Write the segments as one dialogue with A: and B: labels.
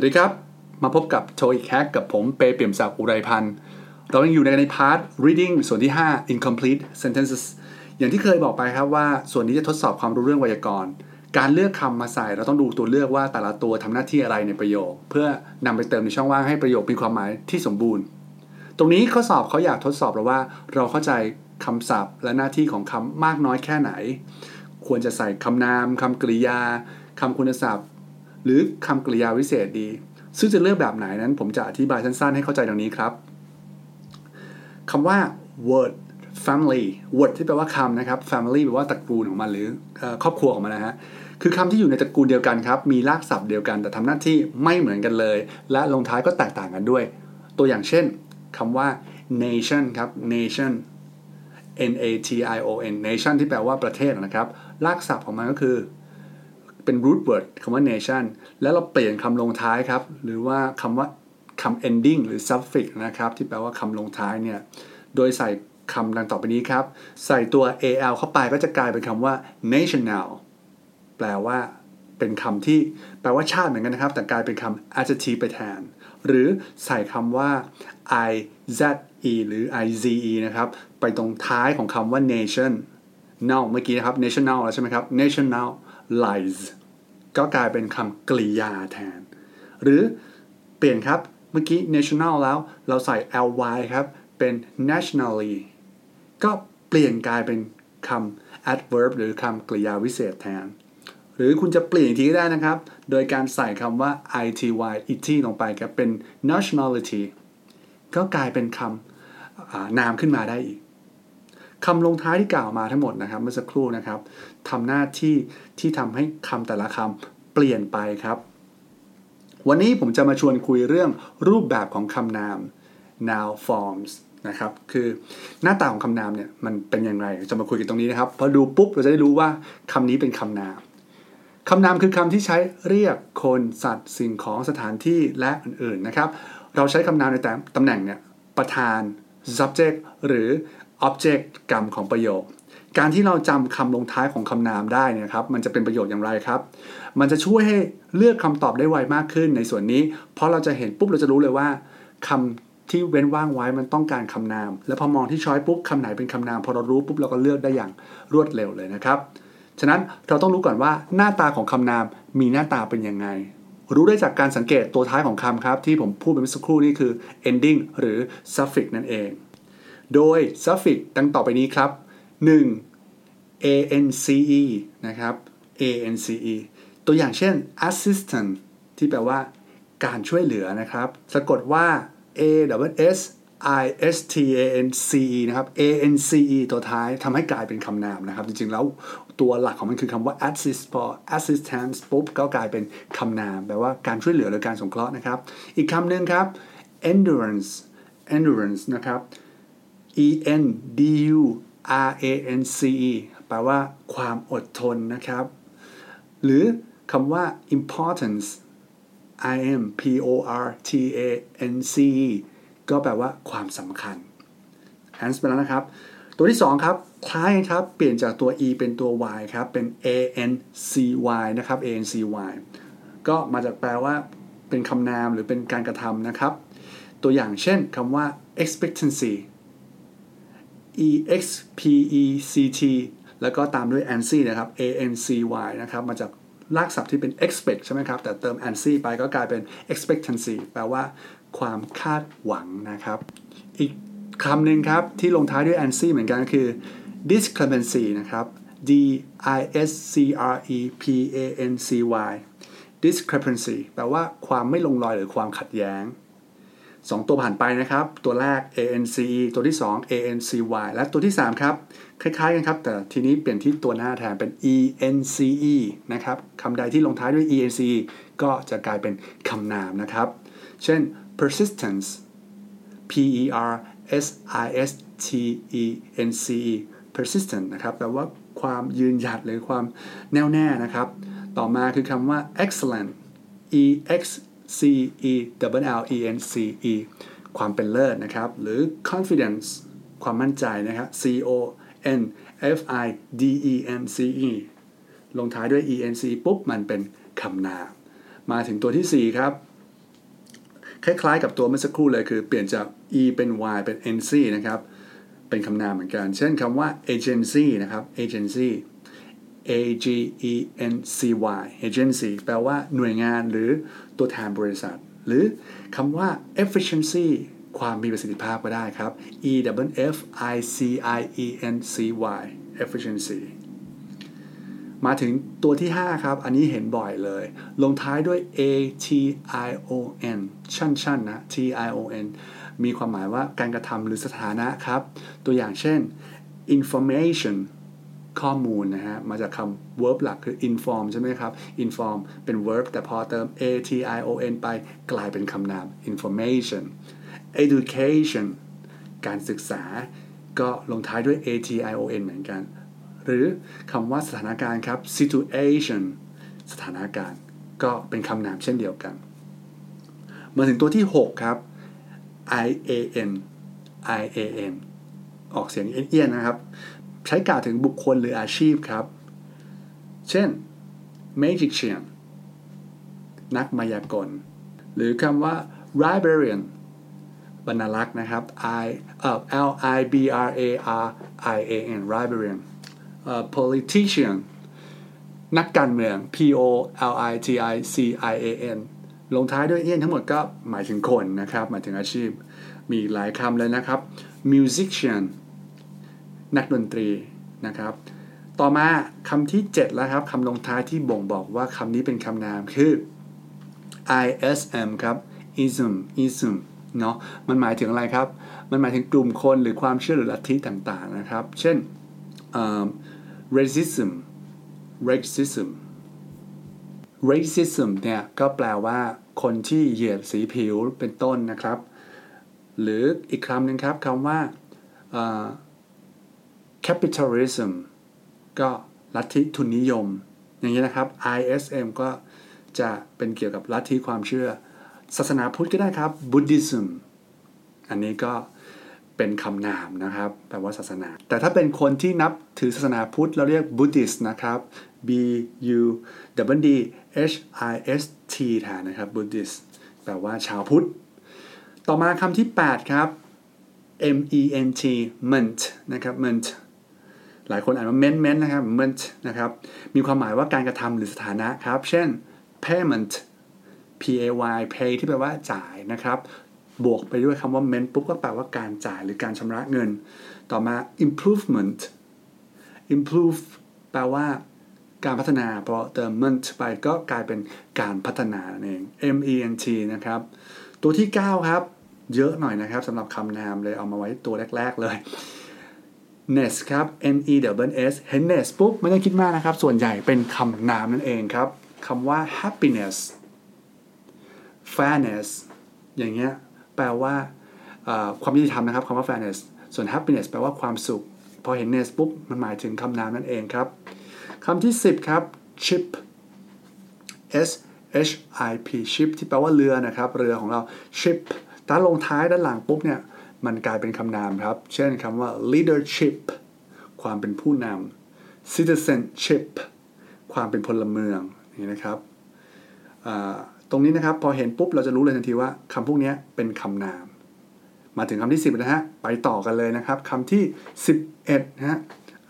A: สวัสดีครับ มาพบกับโทอีกแฮกกับผมเปเปี่ยมศักดิ์อุไรพันธ์เรายังอยู่ในในพาร์ท reading ส่วนที่ 5 incomplete sentences อย่างที่เคยบอกไปครับว่า ส่วนนี้จะทดสอบความรู้เรื่องไวยากรณ์ การเลือกคำมาใส่เราต้องดูตัวเลือกว่าแต่ละตัวทำหน้าที่อะไรในประโยค เพื่อนำไปเติมในช่องว่างให้ประโยคมีความหมายที่สมบูรณ์ ตรงนี้ข้อสอบเขาอยากทดสอบเราว่า เราเข้าใจคำศัพท์ และหน้าที่ของคำมากน้อยแค่ไหน ควรจะใส่คำนามคำกริยาคำคุณศัพท์ หรือคำกริยาวิเศษดี ซึ่งจะเลือกแบบไหนนั้น ผมจะอธิบายสั้นๆ ให้เข้าใจดังนี้ครับคำว่า word family word ที่แปลว่าคำนะครับ family แปลว่าตระกูลของมันหรือครอบครัวของมันนะฮะ คือคำที่อยู่ในตระกูลเดียวกันครับ มีรากศัพท์เดียวกัน แต่ทำหน้าที่ไม่เหมือนกันเลย และลงท้ายก็แตกต่างกันด้วย ตัวอย่างเช่นคำว่า nation ครับ nation n a t i o n nation ที่แปลว่าประเทศนะครับ รากศัพท์ของมันก็คือ เป็น root word คำว่า nation แล้วเราเปลี่ยนคำลงท้ายครับ หรือว่าคำว่าคำ ending หรือ suffix นะครับ ที่แปลว่าคำลงท้ายเนี่ย โดยใส่คำดังต่อไปนี้ครับ ใส่ตัว al เข้าไปก็จะกลายเป็นคำว่า national แปลว่าเป็นคำที่แปลว่าชาติเหมือนกันนะครับ แต่กลายเป็นคำ adjective ไปแทน หรือใส่คำว่า i z e หรือ i z e นะครับ ไปตรงท้ายของคำว่า nation now เมื่อกี้นะครับ national แล้วใช่ไหมครับ national lies ก็กลายเป็นคำกริยาแทน หรือเปลี่ยนครับ เมื่อกี้ national แล้วเราใส่ ly ครับ เป็น nationally ก็เปลี่ยนกลายเป็นคำ adverb หรือคำกริยาวิเศษแทน หรือคุณจะเปลี่ยนอีกทีก็ได้นะครับ โดยการใส่คำว่า ity it ลงไปครับ เป็น nationality ก็กลายเป็นคำนามขึ้นมาได้อีก คำลงท้ายที่กล่าวมาทั้งหมดนะครับ เมื่อสักครู่นะครับทำหน้าที่ที่ทำให้คำแต่ละคำเปลี่ยนไปครับ วันนี้ผมจะมาชวนคุยเรื่องรูปแบบของคำนาม noun forms นะครับคือหน้าตาของคำนามเนี่ยมันเป็นอย่างไรจะมาคุยกันตรงนี้นะครับพอดูปุ๊บเราจะได้รู้ว่าคำนี้เป็นคำนามคำนามคือคำที่ใช้เรียกคนสัตว์สิ่งของสถานที่และอื่นๆนะครับ เราใช้คำนามในแต่ตำแหน่งเนี่ยประธาน subject หรือ object กรรมของประโยค การที่เราจำคำลงท้ายของคำนามได้นี่ยครับ มันจะเป็นประโยชน์อย่างไรครับ มันจะช่วยให้เลือกคำตอบได้ไวมากขึ้นในส่วนนี้ เพราะเราจะเห็นปุ๊บเราจะรู้เลยว่าคำที่เว้นว่างไว้มันต้องการคำนาม แล้วพอมองที่ช้อยปุ๊บคำไหนเป็นคำนาม พอเรารู้ปุ๊บเราก็เลือกได้อย่างรวดเร็วเลยนะครับ ฉะนั้นเราต้องรู้ก่อนว่าหน้าตาของคำนามมีหน้าตาเป็นยังไง รู้ได้จากการสังเกตตัวท้ายของคำครับ ที่ผมพูดไปเมื่อสักครู่นี่คือ ending หรือ suffix นั่นเอง โดย suffix ดังต่อไปนี้ครับ 1. ance นะครับ ance ตัวอย่างเช่น assistant ที่แปลว่า การช่วยเหลือนะครับ สะกดว่า a w s i s t a n c e นะครับ a n c e ตัวท้ายทำให้กลายเป็นคำนามนะครับ จริงๆ แล้วตัวหลักของมันคือคำว่า assist พอ assistance ปุ๊บก็กลายเป็นคำนาม แปลว่าการช่วยเหลือหรือการสงเคราะห์นะครับ อีกคำหนึ่งครับ endurance endurance นะครับ e n d u r a n c e แปลว่าความอดทนนะครับ หรือคำว่า importance i m p o r t a n c e ก็แปลว่าความสำคัญ hence ไปแล้วนะครับ ตัวที่ 2 ครับ คล้ายครับ เปลี่ยนจากตัว e เป็นตัว y ครับ เป็น a n c y นะครับ a n c y ก็มาจากแปลว่าเป็นคำนามหรือเป็นการกระทำนะครับ ตัวอย่างเช่นคำว่า expectancy e x p e c t แล้วก็ตามด้วย ancy นะครับ a n c y นะครับมาจากรากศัพท์ที่เป็น expect ใช่ไหมครับ แต่เติม ancy ไปก็กลายเป็น expectancy แปลว่าความคาดหวังนะครับ อีกคำหนึ่งครับ ที่ลงท้ายด้วย ancy เหมือนกันก็คือ discrepancy นะครับ d i s c r e p a n c y discrepancy แปลว่าความไม่ลงรอยหรือความขัดแย้ง 2 ตัวผ่านไปนะครับ ตัวแรก ance ตัวที่ 2 ancy และตัวที่ 3 ครับ คล้ายๆกันครับ แต่ทีนี้เปลี่ยนที่ตัวหน้าแทนเป็น ence นะครับคำใดที่ลงท้ายด้วย ence ก็จะกลายเป็นคำนามนะครับ เช่น persistence p e r s i s t e n c e persistent นะครับแปลว่าความยืนหยัดหรือความแน่วแน่นะครับ ต่อมาคือคำว่า excellent e x C E W L E N C E ความเป็นเลิศนะครับ หรือ confidence ความมั่นใจนะครับ C O N F I D E N C E ลงท้ายด้วย E N C ปุ๊บ มันเป็นคำนาม มาถึงตัวที่ 4 ครับ คล้ายๆกับตัวเมื่อสักครู่เลยคือเปลี่ยนจาก e เป็น y เป็น nc นะครับ เป็นคำนามเหมือนกัน เช่นคำว่า agency นะครับ agency a g e n c y agency แปลว่าหน่วยงานหรือตัวแทนบริษัท หรือคำว่า efficiency ความมีประสิทธิภาพก็ได้ครับ e w f i c i e n c y efficiency มาถึงตัวที่ 5 ครับ อันนี้เห็นบ่อยเลย ลงท้ายด้วย a t i o n ชั่นๆนะ t i o n มีความหมายว่าการกระทำหรือสถานะครับ ตัวอย่างเช่น information ข้อมูลนะฮะ มาจากคำ verb หลักคือ inform ใช่ไหมครับ inform เป็น verb แต่พอเติม a t i o n ไปกลายเป็นคำนาม information education การศึกษา ก็ลงท้ายด้วย a t i o n เหมือนกัน หรือคำว่าสถานการณ์ครับ situation สถานการณ์ ก็เป็นคำนามเช่นเดียวกัน มาถึงตัวที่ 6 ครับ i a n i a n ออกเสียงเอี้ยนๆนะครับ ใช้กล่าวถึงบุคคลหรืออาชีพครับ เช่น magician นักมายากล หรือคำว่า librarian บรรลักษ์นะครับ I เอ่อ L I B R A R I A N librarian politician นักการเมือง P O L I T I C I A N ลงท้ายด้วยเอียนทั้งหมดก็หมายถึงคนนะครับ หมายถึงอาชีพ มีหลายคำเลยนะครับ musician นักดนตรีนะครับ ต่อมาคำที่ 7 แล้วครับคำลงท้ายที่บ่งบอกว่าคำนี้เป็นคำนามคือ ism ครับ ism ism เนาะมันหมายถึงอะไรครับ มันหมายถึงกลุ่มคนหรือความเชื่อหรือลัทธิต่างๆนะครับ เช่น racism racism racism เนี่ยก็แปลว่าคนที่เหยียดสีผิวเป็นต้นนะครับ หรืออีกคำหนึ่งครับคำว่า capitalism ก็ลัทธิทุนนิยม อย่างนี้นะครับ ISM ก็จะเป็นเกี่ยวกับลัทธิความเชื่อ ศาสนาพุทธก็ได้ครับ Buddhism อันนี้ก็เป็นคำนามนะครับแปลว่าศาสนา แต่ถ้าเป็นคนที่นับถือศาสนาพุทธเราเรียก Buddhist นะครับ B U W D H I S T แทนนะครับ Buddhist แปลว่าชาวพุทธ ต่อมาคำที่ 8 ครับ M E N T ment นะครับ ment หลายคนอ่านว่า ment ment นะครับ ment นะครับมีความหมายว่าการกระทำหรือสถานะครับ เช่น payment P A Y pay ที่แปลว่าจ่ายนะครับ บวกไปด้วยคำว่า ment ปุ๊บก็แปลว่าการจ่ายหรือการชำระเงิน ต่อมา improvement improve แปลว่าการพัฒนาพอเติม ment ไปก็กลายเป็นการพัฒนาเอง M E N T นะครับ ตัวที่ 9 ครับ เยอะหน่อยนะครับสำหรับคำนามเลยเอามาไว้ตัวแรก ๆ เลย nest ครับ N E W S เห็น nest ปุ๊บไม่ต้องคิดมากนะครับ ส่วนใหญ่เป็นคำนามนั่นเองครับคำว่า happiness fairness อย่างเงี้ยแปลว่าความยุติธรรมนะครับคำว่า fairness ส่วน happiness แปลว่าความสุข พอเห็น nest ปุ๊บ มันหมายถึงคำนามนั่นเองครับคำที่ 10 ครับ ship S H I P ship ที่แปลว่าเรือนะครับ เรือของเรา ship ถ้าลงท้ายด้านหลังปุ๊บเนี่ย มันกลายเป็นคำนามครับ เช่นคำว่า leadership ความเป็นผู้นำ citizenship ความเป็นพลเมืองนี่นะครับตรงนี้นะครับพอเห็นปุ๊บเราจะรู้เลยทันทีว่าคำพวกนี้เป็นคำนาม มาถึงคำที่ 10 นะฮะ ไปต่อกันเลยนะครับคำที่ 11นะฮะ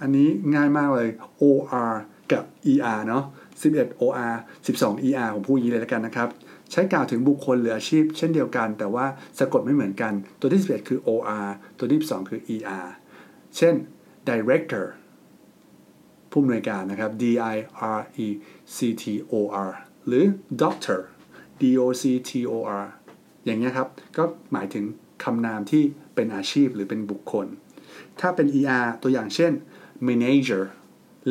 A: อันนี้ง่ายมากเลย OR กับ ER เนาะ11 OR 12 ER ผมพูดอย่างนี้เลยแล้วกันนะครับ ใช้กล่าวถึงบุคคลหรืออาชีพ เช่นเดียวกัน แต่ว่าสะกดไม่เหมือนกัน ตัวที่ 11 คือ OR ตัวที่ 12 คือ ER เช่น director ผู้อำนวยการนะครับ D I R E C T O R หรือ doctor D O C T O R อย่างเงี้ยครับ ก็หมายถึงคำนามที่เป็นอาชีพหรือเป็นบุคคล ถ้าเป็น ER ตัวอย่างเช่น manager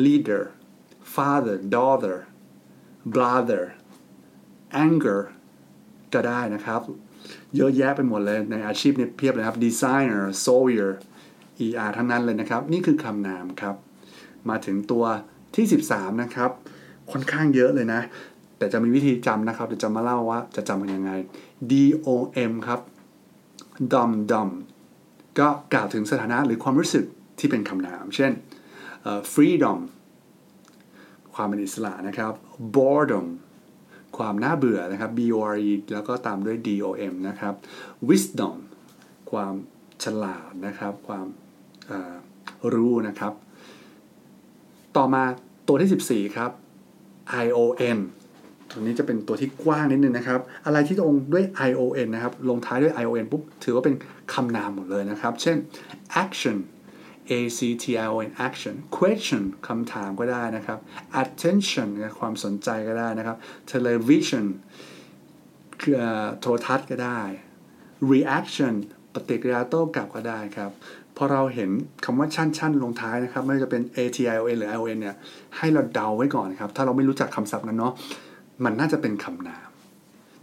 A: leader father daughter brother anger ก็ได้นะครับ เยอะแยะไปหมดเลยในอาชีพเนี่ยเพียบเลยครับ designer sawyer er ทั้งนั้นเลยนะครับ นี่คือคำนามครับ มาถึงตัวที่ 13 นะครับ ค่อนข้างเยอะเลยนะ แต่จะมีวิธีจำนะครับเดี๋ยวจะมาเล่าว่าจะจำมันยังไง dom ครับ dom dom ก็กล่าวถึงสถานะหรือความรู้สึกที่เป็นคำนาม เช่น freedom ความเป็นอิสระนะครับ boredom ความน่าเบื่อนะครับ b o r e แล้วก็ตามด้วย d o m นะครับ wisdom ความฉลาดนะครับ ความรู้นะครับ ต่อมาตัวที่ 14 ครับ i o n ตัวนี้จะเป็นตัวที่กว้างนิดนึงนะครับ อะไรที่ลงด้วย i o n นะครับ ลงท้ายด้วย i o n ปุ๊บ ถือว่าเป็นคำนามหมดเลยนะครับ เช่น action A C T I O N action question คำถามก็ได้นะครับ attention ความสนใจก็ได้นะครับ television คือโทรทัศน์ก็ได้ reaction ปฏิกิริยาโต้กลับก็ได้ครับ พอเราเห็นคำว่าชั่นชั่นลงท้ายนะครับ ไม่ว่าจะเป็น A T I O N หรือ I O N เนี่ย ให้เราเดาไว้ก่อนครับ ถ้าเราไม่รู้จักคำศัพท์นั้นเนาะ มันน่าจะเป็นคำนาม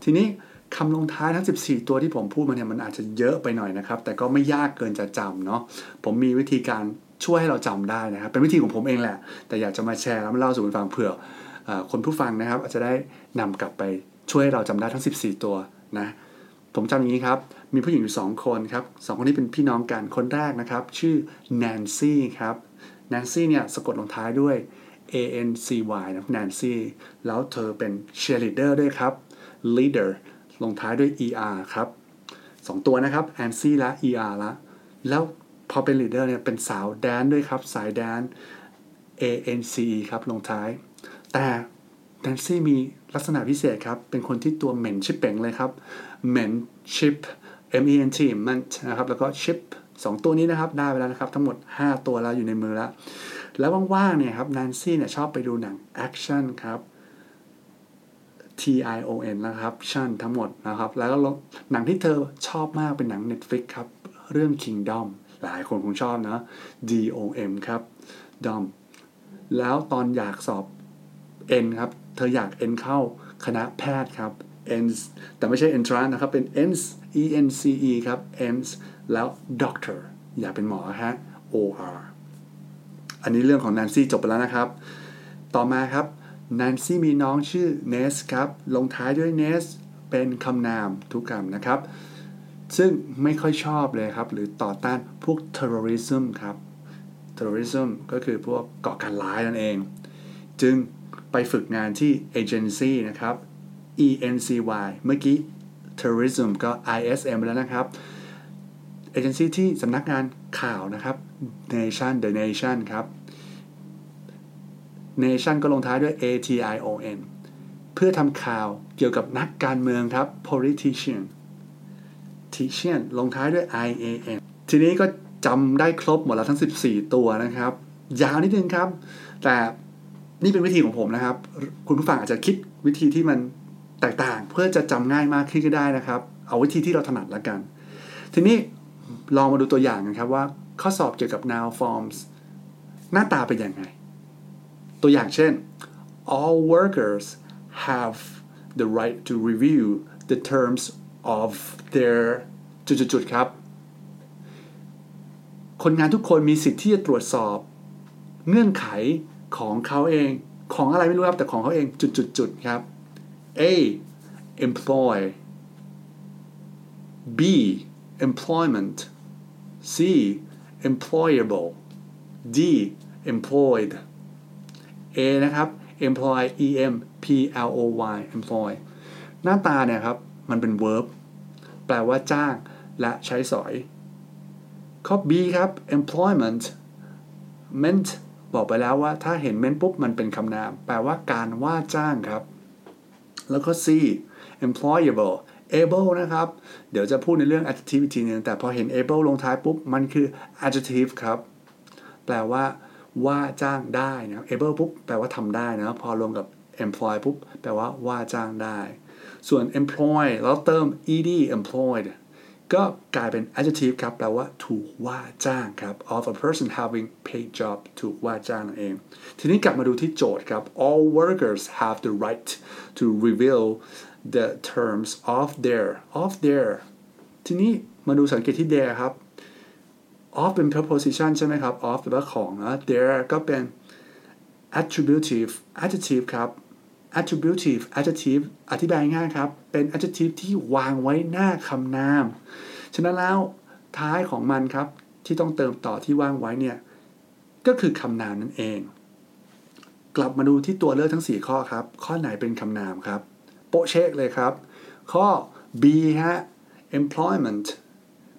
A: ทีนี้ คำลงท้ายทั้ง 14 ตัวที่ผมพูดมาเนี่ยมันอาจจะเยอะไปหน่อยนะครับ แต่ก็ไม่ยากเกินจะจำเนาะผมมีวิธีการช่วยให้เราจำได้นะครับ เป็นวิธีของผมเองแหละ แต่อยากจะมาแชร์แล้วมาเล่าสู่คุณฟังเผื่อคนผู้ฟังนะครับ อาจจะได้นำกลับไปช่วยให้เราจำได้ทั้ง 14 ตัวนะผมจำอย่างนี้ครับ มีผู้หญิงอยู่ 2 คนครับสคนนี้เป็นพี่น้องกันคนแรกนะครับ ชื่อแนนซี่ครับแนนซี่เนี่ยสะกดลงท้ายด้วย A N C Y นะแนนซี่แล้วเธอเป็น cheerleader ด้วยครับ leader ลงท้ายด้วย er ครับสองตัวนะครับ a n c และ er ละ แล้วพอเป็น leader เนี่ยเป็นสาวแดนด้วยครับ สายแดน a n c e ครับ ลงท้าย แต่แดนซี่มีลักษณะพิเศษครับ เป็นคนที่ตัวเหม็นชิปเป่งเลยครับ เหม็นชิป m e n t มันนะครับ แล้วก็ชิปสองตัวนี้นะครับ ได้ไปแล้วนะครับ ทั้งหมด 5 ตัวแล้วอยู่ในมือแล้ว แล้วว่างๆเนี่ยครับแนนซี่เนี่ยชอบไปดูหนังแอคชั่นครับ T I O N นะครับชั่นทั้งหมดนะครับ แล้วก็หนังที่เธอชอบมากเป็นหนัง Netflix ครับ เรื่อง Kingdom หลายคนคงชอบนะ D O M ครับ Dom แล้วตอนอยากสอบ N ครับ เธออยาก N เข้าคณะแพทย์ครับ N แต่ไม่ใช่ entrance นะครับ เป็น N E N C E ครับ N แล้ว doctor อยากเป็นหมอฮะ O R อันนี้เรื่องของ Nancy จบไปแล้วนะครับ ต่อมาครับ แนนซี่มีน้องชื่อเนสครับ ลงท้ายด้วยเนสเป็นคำนามทุกคำนะครับ ซึ่งไม่ค่อยชอบเลยครับ หรือต่อต้านพวก terrorism ครับ terrorism ก็คือพวกก่อการร้ายนั่นเอง จึงไปฝึกงานที่ agency นะครับ E N C Y เมื่อกี้ terrorism ก็ I S M แล้วนะครับ agency ที่สำนักงานข่าวนะครับ nation the nation ครับ nation ก็ลงท้ายด้วย a t i o n เพื่อทำข่าวเกี่ยวกับนักการเมืองครับ politician teacher ลงท้ายด้วย i a n ทีนี้ก็จำได้ครบหมดแล้วทั้ง 14 ตัวนะครับ ยาวนิดนึงครับ แต่นี่เป็นวิธีของผมนะครับ คุณผู้ฟังอาจจะคิดวิธีที่มันแตกต่างเพื่อจะจำง่ายมากขึ้นก็ได้นะครับ เอาวิธีที่เราถนัดแล้วกัน ทีนี้ลองมาดูตัวอย่างกันครับว่าข้อสอบเกี่ยวกับ noun forms หน้าตาเป็นยังไง ตัวอย่างเช่น all workers have the right to review the terms of their จุดๆครับ คนงานทุกคนมีสิทธิ์ที่จะตรวจสอบ เงื่อนไขของเขาเองของอะไรไม่รู้ครับแต่ของเขาเองจุดๆครับ A employ B employment C employable D employed A นะครับ employ E M P L O Y employ หน้าตาเนี่ยครับ มันเป็น verb แปลว่าจ้างและใช้สอย ข้อ B ครับ employment meant บอกไปแล้วว่าถ้าเห็น meant ปุ๊บ มันเป็นคำนาม แปลว่าการว่าจ้างครับ แล้วก็ C employable able นะครับ เดี๋ยวจะพูดในเรื่อง adjective อีกทีนึงแต่พอเห็น able ลงท้ายปุ๊บ มันคือ adjective ครับ แปลว่า ว่าจ้างได้นะ able ปุ๊บแปลว่าทำได้นะ พอรวมกับ employ ปุ๊บแปลว่าว่าจ้างได้ ส่วน employ แล้วเติม ed employed ก็กลายเป็น adjective ครับ แปลว่าถูกว่าจ้างครับ of a person having paid job ถูกว่าจ้างนั่นเอง ทีนี้กลับมาดูที่โจทย์ครับ all workers have the right to reveal the terms of their of their ทีนี้มาดูสังเกตที่ their ครับ of เป็น preposition ใช่ไหมครับ of แปลว่าของนะ there ก็เป็น attributive adjective ครับ attributive adjective อธิบายง่ายครับ เป็น adjective ที่วางไว้หน้าคำนาม ฉะนั้นแล้วท้ายของมันครับ ที่ต้องเติมต่อที่ว่างไว้เนี่ย ก็คือคำนามนั่นเอง กลับมาดูที่ตัวเลือกทั้ง 4 ข้อครับ ข้อไหนเป็นคำนามครับ โปเชกเลยครับ ข้อ B ฮะ employment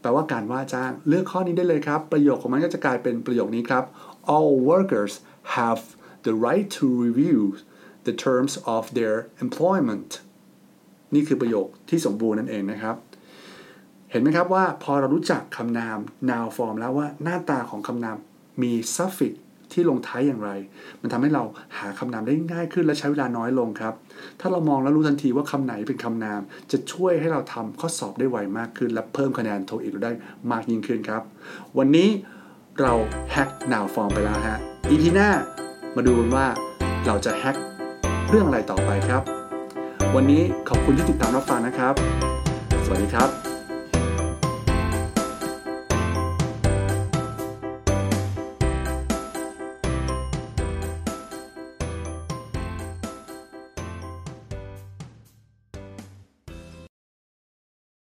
A: แปลว่าการว่าจ้าง เลือกข้อนี้ได้เลยครับ ประโยคของมันก็จะกลายเป็นประโยคนี้ครับ all workers have the right to review the terms of their employment นี่คือประโยคที่สมบูรณ์นั่นเองนะครับ เห็นไหมครับว่าพอเรารู้จักคำนาม noun form แล้วว่าหน้าตาของคำนามมี suffix ที่ลงท้ายอย่างไร มันทำให้เราหาคำนามได้ง่ายขึ้นและใช้เวลาน้อยลงครับ ถ้าเรามองแล้วรู้ทันทีว่าคำไหนเป็นคำนาม จะช่วยให้เราทำข้อสอบได้ไวมากขึ้น และเพิ่มคะแนนโทอีกได้มากยิ่งขึ้นครับ วันนี้เราแฮก noun form ไปแล้วฮะ EP หน้ามาดูกันว่าเราจะแฮกเรื่องอะไรต่อไปครับ วันนี้ขอบคุณที่ติดตามรับฟังนะครับ สวัสดีครับ